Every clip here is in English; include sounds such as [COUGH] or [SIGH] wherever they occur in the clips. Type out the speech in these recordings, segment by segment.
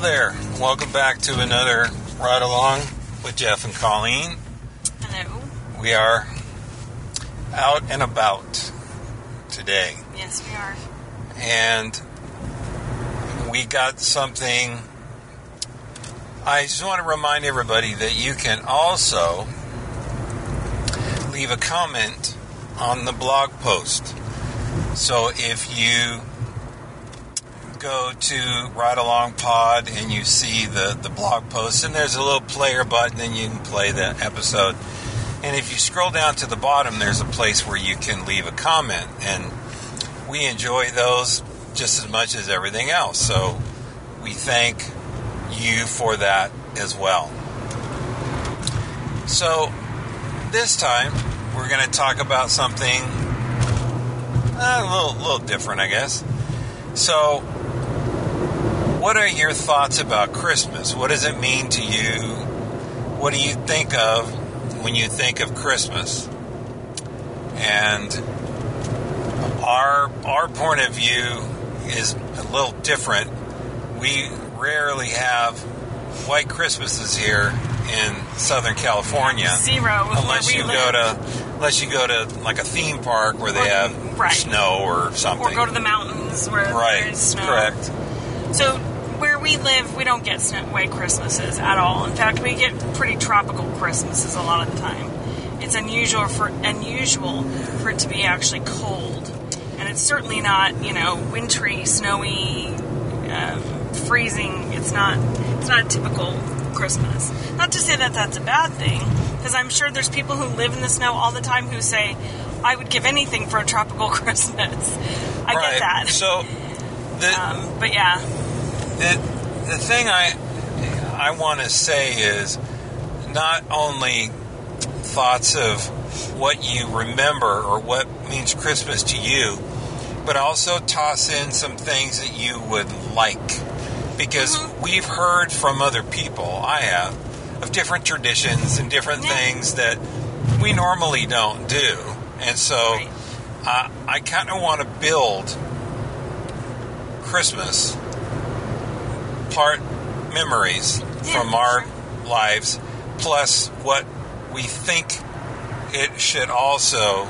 there. Welcome back to another ride along with Jeff and Colleen. Hello. We are out and about today, Yes, we are. and we got something. I just want to remind everybody that you can also leave a comment on the blog post. So if you go to Ride Along Pod and you see the, the blog post, and there's a little player button, and you can play the episode. And if you scroll down to the bottom, there's a place where you can leave a comment, and we enjoy those just as much as everything else. So we thank you for that as well. So this time we're going to talk about something uh, a little, little different, I guess. So, what are your thoughts about Christmas? What does it mean to you? What do you think of when you think of Christmas? And our our point of view is a little different. We rarely have white Christmases here in Southern California Zero. [LAUGHS] unless you we go to unless you go to like a theme park where they Or- have right. snow or something. Or go to the mountains where right, there's snow. correct. So we live, we don't get snow white Christmases at all. In fact, we get pretty tropical Christmases a lot of the time. It's unusual for unusual for it to be actually cold, and it's certainly not you know wintry, snowy, um, freezing. It's not. It's not a typical Christmas. Not to say that that's a bad thing, because I'm sure there's people who live in the snow all the time who say, "I would give anything for a tropical [LAUGHS] Christmas." I right. get that. So the Um, but yeah, the the thing I I want to say is not only thoughts of what you remember or what means Christmas to you, but also toss in some things that you would like. Because we've heard from other people, I have, of different traditions and different Yeah. things that we normally don't do. And so Right. uh, I kind of want to build Christmas part memories Yeah, from our sure. lives plus what we think it should also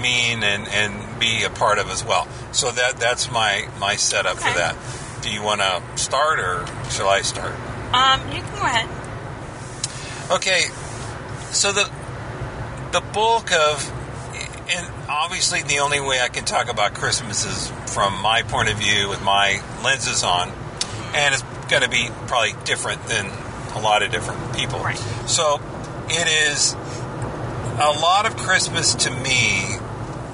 mean and, and be a part of as well. So that that's my my setup for that. Do you want to start or shall I start? um, you can go ahead. Okay, so the the bulk of and obviously the only way I can talk about Christmas is from my point of view with my lenses on, and it's going to be probably different than a lot of different people. Right. So it is a lot of Christmas to me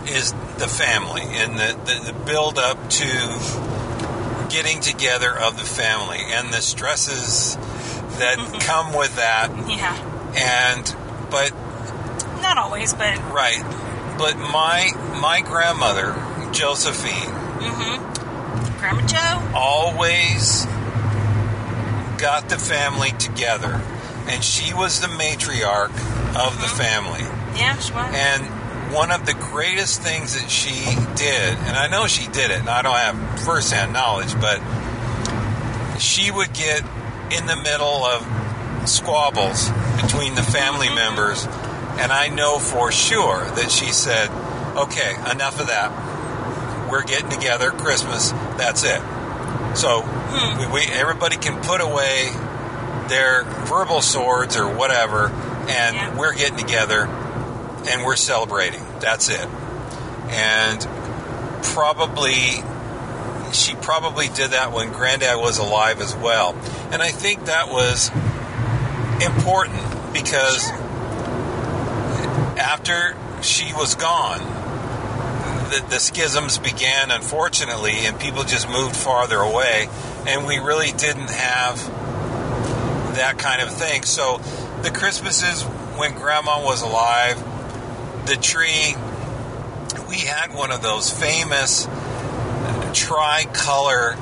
is the family and the, the, the build up to getting together of the family and the stresses that mm-hmm. come with that. Yeah, and but not always, but right. But my my grandmother josephine mm-hmm. Grandma Joe. always got the family together. And she was the matriarch of the mm-hmm. family. Yeah, she was. and one of the greatest things that she did and i know she did it and i don't have firsthand knowledge but she would get in the middle of squabbles between the family mm-hmm. members. And i know for sure that she said okay enough of that we're getting together christmas that's it so hmm. we, we, everybody can put away their verbal swords or whatever and Yeah. we're getting together and we're celebrating that's it and probably she probably did that when granddad was alive as well and i think that was important because Sure. after she was gone the, the schisms began unfortunately and people just moved farther away and we really didn't have that kind of thing. So the christmases when grandma was alive the tree we had one of those famous tricolor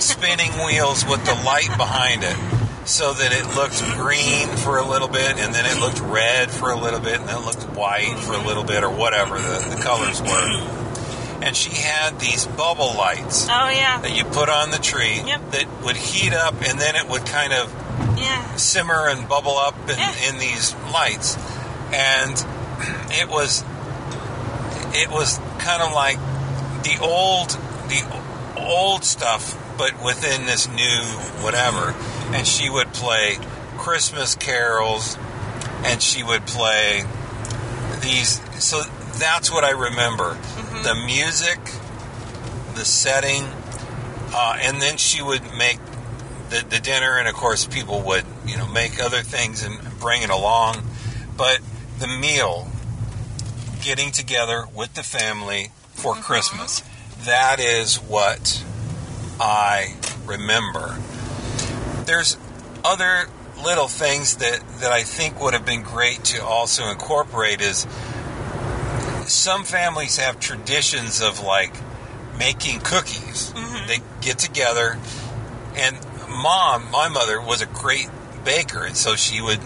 spinning [LAUGHS] wheels with the light behind it so that it looked green for a little bit and then it looked red for a little bit and then it looked white for a mm-hmm. little bit or whatever the, the colors were and she had these bubble lights Oh yeah. that you put on the tree Yep. that would heat up, and then it would kind of Yeah. simmer and bubble up in, Yeah. in these lights, and it was it was kind of like the old the old stuff, but within this new whatever. And she would play Christmas carols, and she would play these. So that's what I remember: mm-hmm. The music, the setting, uh, and then she would make the, the dinner, and of course, people would you know make other things and bring it along. But the meal, getting together with the family for Christmas, that is what I remember. There's other little things that, that I think would have been great to also incorporate is some families have traditions of like making cookies. They get together and mom, my mother was a great baker and so she would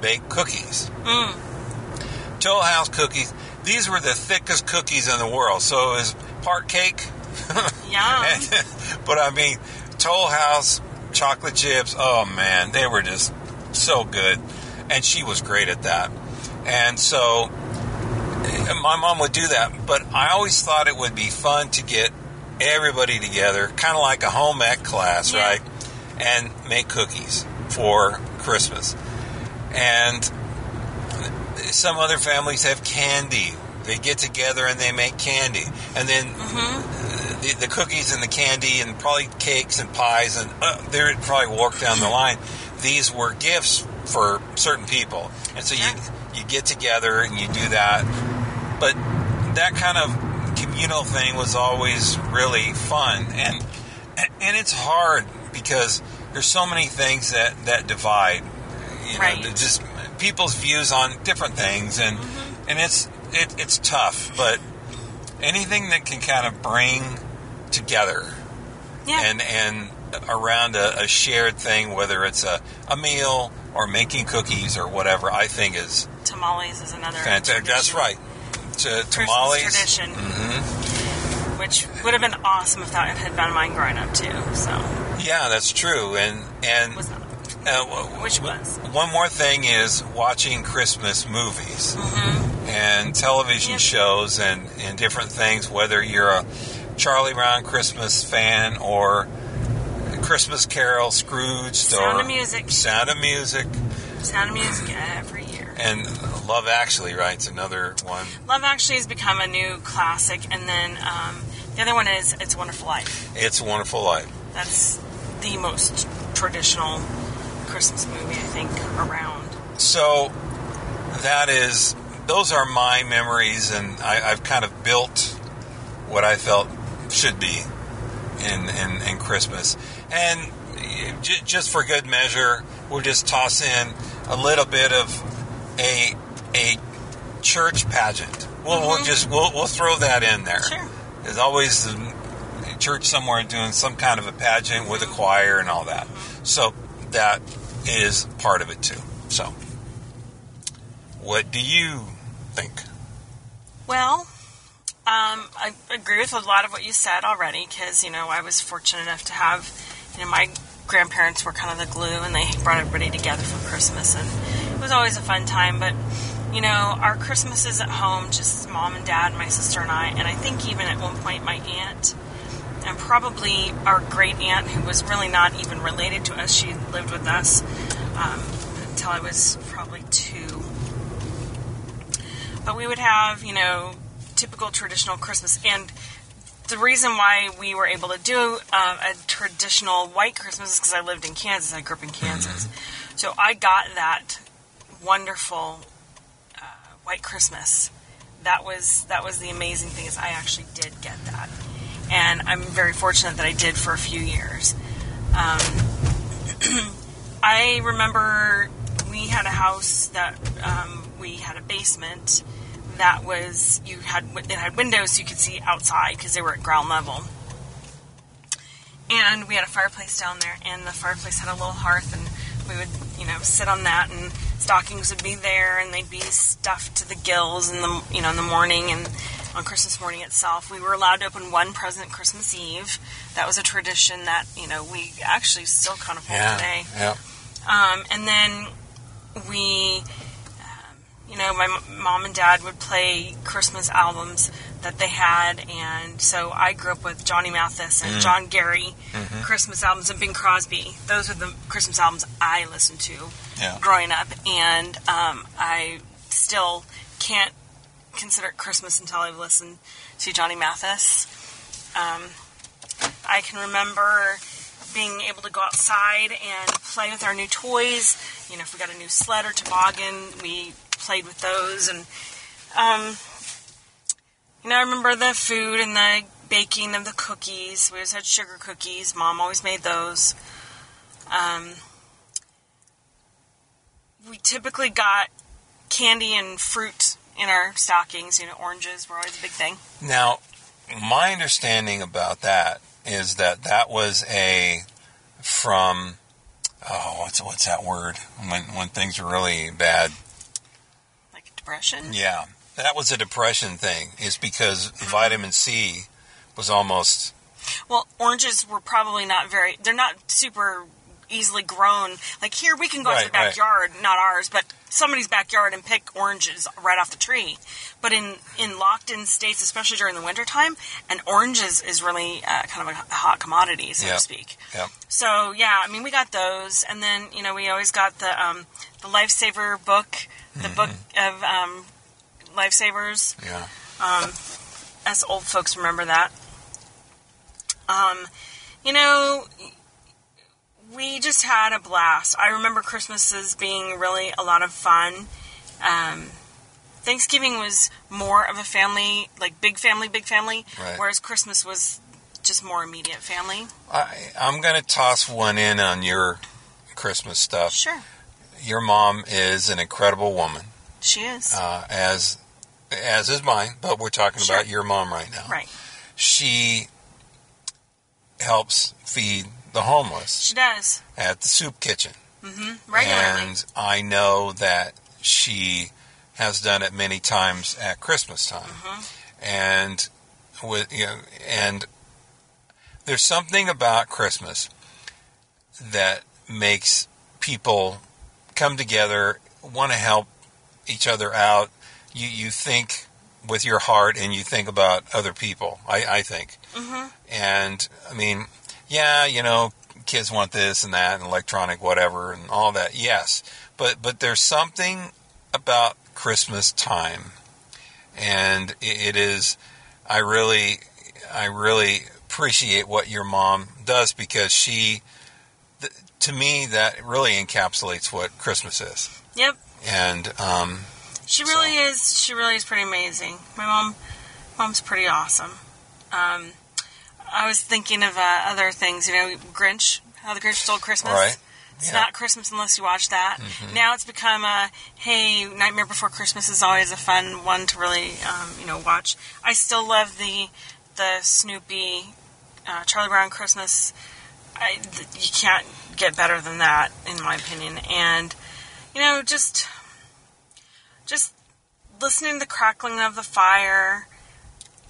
bake cookies. Mm. Toll House cookies. These were the thickest cookies in the world. So it was part cake, [LAUGHS] Yum. [LAUGHS] but I mean, Toll House chocolate chips. Oh man, they were just so good, and she was great at that. And so eh, my mom would do that, but I always thought it would be fun to get everybody together, kind of like a home ec class, Yeah. right? And make cookies for Christmas. And some other families have candy. They get together and they make candy, and then the, the cookies and the candy and probably cakes and pies and uh, they probably walk down the line. These were gifts for certain people, and so you you get together and you do that. But that kind of communal thing was always really fun, and and it's hard because there's so many things that that divide. You know, Right. just people's views on different things, and mm-hmm. and it's it, it's tough, but anything that can kind of bring together Yeah. and and around a, a shared thing, whether it's a, a meal or making cookies or whatever, I think is tamales is another. fantastic. That's right. To, Christmas tamales. tradition, hmm which would have been awesome if that had been mine growing up too. So Yeah, that's true. And and was not. uh, w- Which was? one more thing is watching Christmas movies Mm-hmm. and television shows and, and different things. Whether you're a Charlie Brown Christmas fan or Christmas Carol, Scrooge, Sound or of Music. Sound of Music, Sound of Music every year. and Love Actually, right? It's another one. Love Actually has become a new classic, and then um, the other one is It's a Wonderful Life. It's a Wonderful Life. That's the most traditional Christmas movie I think around. So that is, those are my memories, and I, I've kind of built what I felt should be in, in, in Christmas. And j- just for good measure, we'll just toss in a little bit of a a church pageant. We'll, we'll just we'll, we'll throw that in there. Sure. There's always a church somewhere doing some kind of a pageant with a choir and all that. So that is part of it too. So, what do you think? Well, um, I agree with a lot of what you said already because, you know, I was fortunate enough to have, you know, my grandparents were kind of the glue and they brought everybody together for Christmas and it was always a fun time. But, you know, our Christmases at home, just mom and dad, my sister and I, and I think even at one point my aunt and probably our great aunt who was really not even related to us. She lived with us um, until I was probably two. But we would have, you know, typical traditional Christmas. And the reason why we were able to do uh, a traditional white Christmas is because I lived in Kansas. I grew up in Kansas. So I got that wonderful uh, white Christmas. That was that was the amazing thing is I actually did get that, and I'm very fortunate that I did for a few years. Um, [CLEARS THROAT] I remember we had a house that um, we had a basement that was you had it had windows so you could see outside because they were at ground level. And we had a fireplace down there, and the fireplace had a little hearth, and we would, you know, sit on that, and stockings would be there, and they'd be stuffed to the gills in the, you know, in the morning, and on Christmas morning itself. We were allowed to open one present Christmas Eve. That was a tradition that you know we actually still kind of hold Yeah. today. Yeah. Um, and then we, you know, my m- mom and dad would play Christmas albums that they had, and so I grew up with Johnny Mathis and John Gary Christmas albums and Bing Crosby. Those are the Christmas albums I listened to Yeah. growing up, and um, I still can't consider it Christmas until I've listened to Johnny Mathis. Um, I can remember being able to go outside and play with our new toys. You know, if we got a new sled or toboggan, we played with those. And, um, you know, I remember the food and the baking of the cookies. We always had sugar cookies. Mom always made those. Um, we typically got candy and fruit in our stockings. You know, oranges were always a big thing. Now, my understanding about that is that that was a from oh what's what's that word when when things are really bad depression. yeah that was a depression thing is because uh-huh. vitamin C was almost Well, oranges were probably not very. They're not super easily grown. Like here, we can go out to the Right, right. backyard, not ours, but somebody's backyard and pick oranges right off the tree. But in in locked-in states, especially during the wintertime, an orange is, is really uh, kind of a hot commodity, so Yep. to speak. Yep. So yeah, I mean, we got those, and then you know we always got the um, the lifesaver book, the book Mm-hmm. of um, lifesavers. yeah Us old folks remember that. Um, you know, we just had a blast. I remember Christmases being really a lot of fun. Um, Thanksgiving was more of a family, like big family, big family, Right. whereas Christmas was just more immediate family. I, I'm going to toss one in on your Christmas stuff. Sure, Your mom is an incredible woman, she is. uh, as as is mine. But we're talking Sure. about your mom right now. right. She helps feed the homeless She does. at the soup kitchen, Mm-hmm. Regularly. and I know that she has done it many times at Christmas time, Mm-hmm. and with you know, and there's something about Christmas that makes people come together, want to help each other out. You you think with your heart, and you think about other people. I, I think, Mm-hmm. and I mean, yeah, you know, kids want this and that, and electronic whatever, and all that. Yes, but but there's something about Christmas time, and it, it is. I really, I really appreciate what your mom does because she, to me, that really encapsulates what Christmas is. Yep. And um, She really is. She really is pretty amazing. My mom, mom's pretty awesome. Um, I was thinking of uh, other things. You know, Grinch. How the Grinch Stole Christmas. Right. It's Yeah. not Christmas unless you watch that. Mhm. Now it's become a hey, Nightmare Before Christmas is always a fun one to really um, you know watch. I still love the the Snoopy uh, Charlie Brown Christmas. I, th- you can't get better than that, in my opinion. And you know, just just listening to the crackling of the fire,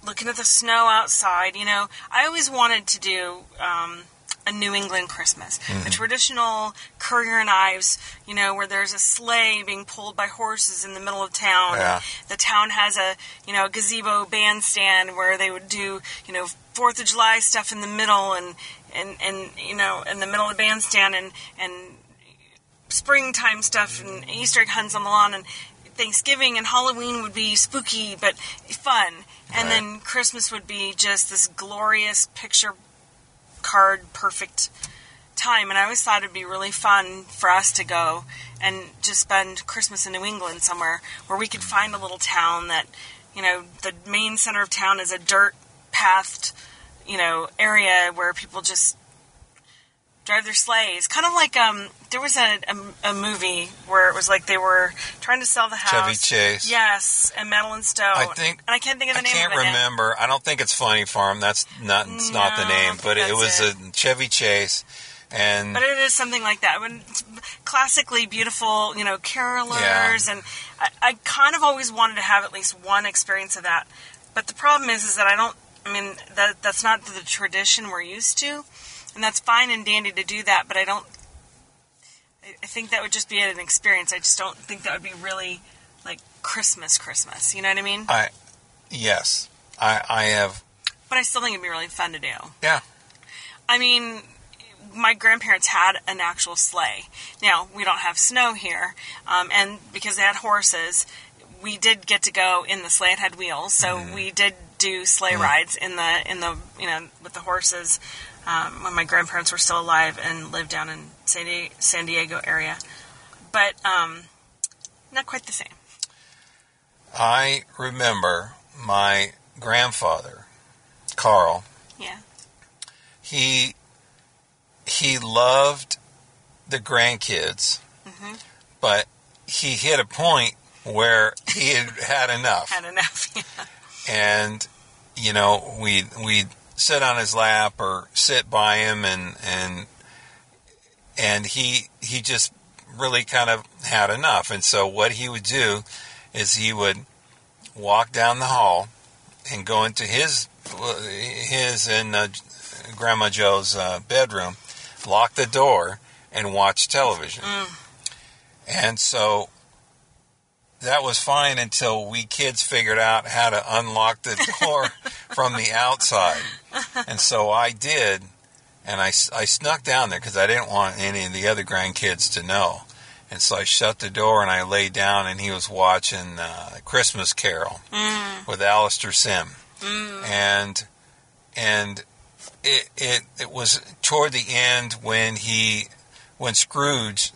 looking at the snow outside. You know, I always wanted to do um, a New England Christmas, a traditional Currier and Ives. You know, where there's a sleigh being pulled by horses in the middle of town. Yeah. The town has a you know gazebo bandstand where they would do you know Fourth of July stuff in the middle and and and you know in the middle of the bandstand and and springtime stuff and Easter egg hunts on the lawn and Thanksgiving and Halloween would be spooky but fun. And Right. then Christmas would be just this glorious picture card perfect time. And I always thought it'd be really fun for us to go and just spend Christmas in New England somewhere where we could find a little town that, you know, the main center of town is a dirt pathed, you know, area where people just drive their sleighs. Kind of like um, there was a, a, a movie where it was like they were trying to sell the house. Chevy Chase. Yes, and Madeleine Stowe. I think- and I can't think of the I name can't of it. now. remember. I don't think it's Funny Farm. That's not it's not the name, but it was it. a Chevy Chase, and But it is something like that. When it's classically beautiful, you know, carolers, and I, I kind of always wanted to have at least one experience of that but the problem is, is that I don't. I mean, that that's not the tradition we're used to, and that's fine and dandy to do that. But I don't. I- think that would just be an experience. I just don't think that would be really like Christmas, Christmas. You know what I mean? I yes, I I have But I still think it'd be really fun to do. yeah. I mean, my grandparents had an actual sleigh. Now we don't have snow here, um, and because they had horses, we did get to go in the sleigh. It had wheels, so we did do sleigh rides in the in the you know with the horses um, when my grandparents were still alive and lived down in San Diego, San Diego area. But um, not quite the same. I remember my grandfather, Carl. Yeah. He he loved the grandkids, Mm-hmm. but he hit a point where he had had enough. [LAUGHS] Had enough. Yeah. and you know we we sit on his lap or sit by him and and and he he just really kind of had enough. And so what he would do is he would walk down the hall and go into his his and uh, grandma joe's uh, bedroom lock the door and watch television. And so that was fine until we kids figured out how to unlock the door [LAUGHS] from the outside. And so I did, and I, I snuck down there because I didn't want any of the other grandkids to know. And so I shut the door and I lay down, and he was watching uh, Christmas Carol with Alastair Sim. And and it, it it was toward the end when he when Scrooge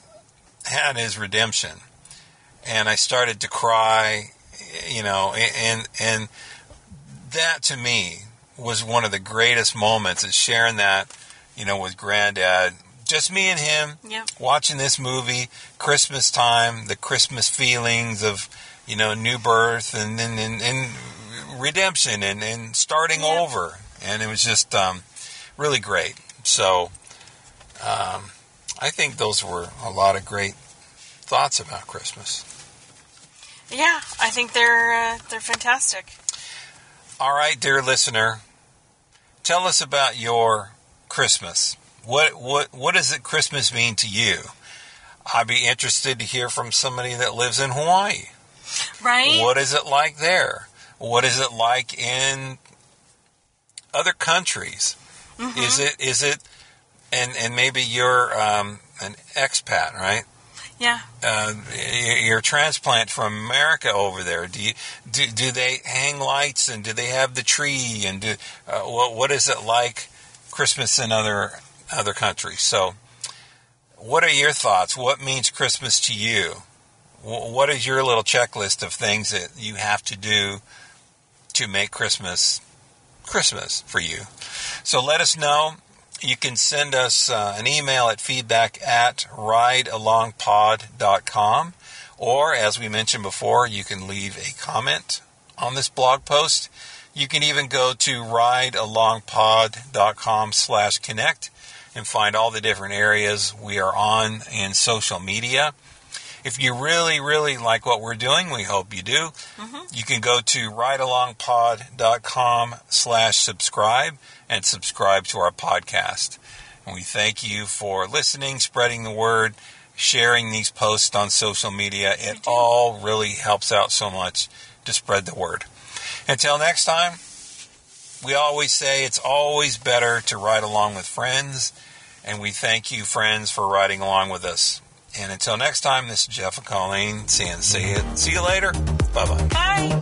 had his redemption and I started to cry, you know, and and that to me was one of the greatest moments is sharing that, you know, with granddad. Just me and him Yep. watching this movie, Christmas time, the Christmas feelings of, you know, new birth and and, and, and redemption and, and starting Yep. over. And it was just um, really great. So um, I think those were a lot of great thoughts about Christmas. Yeah, I think they're uh, they're fantastic. All right, dear listener, tell us about your Christmas. What what what does it Christmas mean to you? I'd be interested to hear from somebody that lives in Hawaii. Right? What is it like there? What is it like in other countries? Is it is it and and maybe you're um, an expat, right? Yeah. uh, your transplant from America over there? Do you do, do they hang lights and do they have the tree and do uh, what what is it like Christmas in other other countries? So, what are your thoughts? What means Christmas to you? Wh- What is your little checklist of things that you have to do to make Christmas Christmas for you? So let us know. You can send us uh, an email at feedback at ridealongpod.com. Or, as we mentioned before, you can leave a comment on this blog post. You can even go to ridealongpod.com slash connect and find all the different areas we are on in social media. If you really, really like what we're doing, we hope you do. You can go to ridealongpod.com slash subscribe and subscribe to our podcast. And we thank you for listening, spreading the word, sharing these posts on social media. It all really helps out so much to spread the word. Until next time, we always say it's always better to ride along with friends. And we thank you, friends, for riding along with us. And until next time, this is Jeff and Colleen saying see you, see you later. Bye bye. Bye.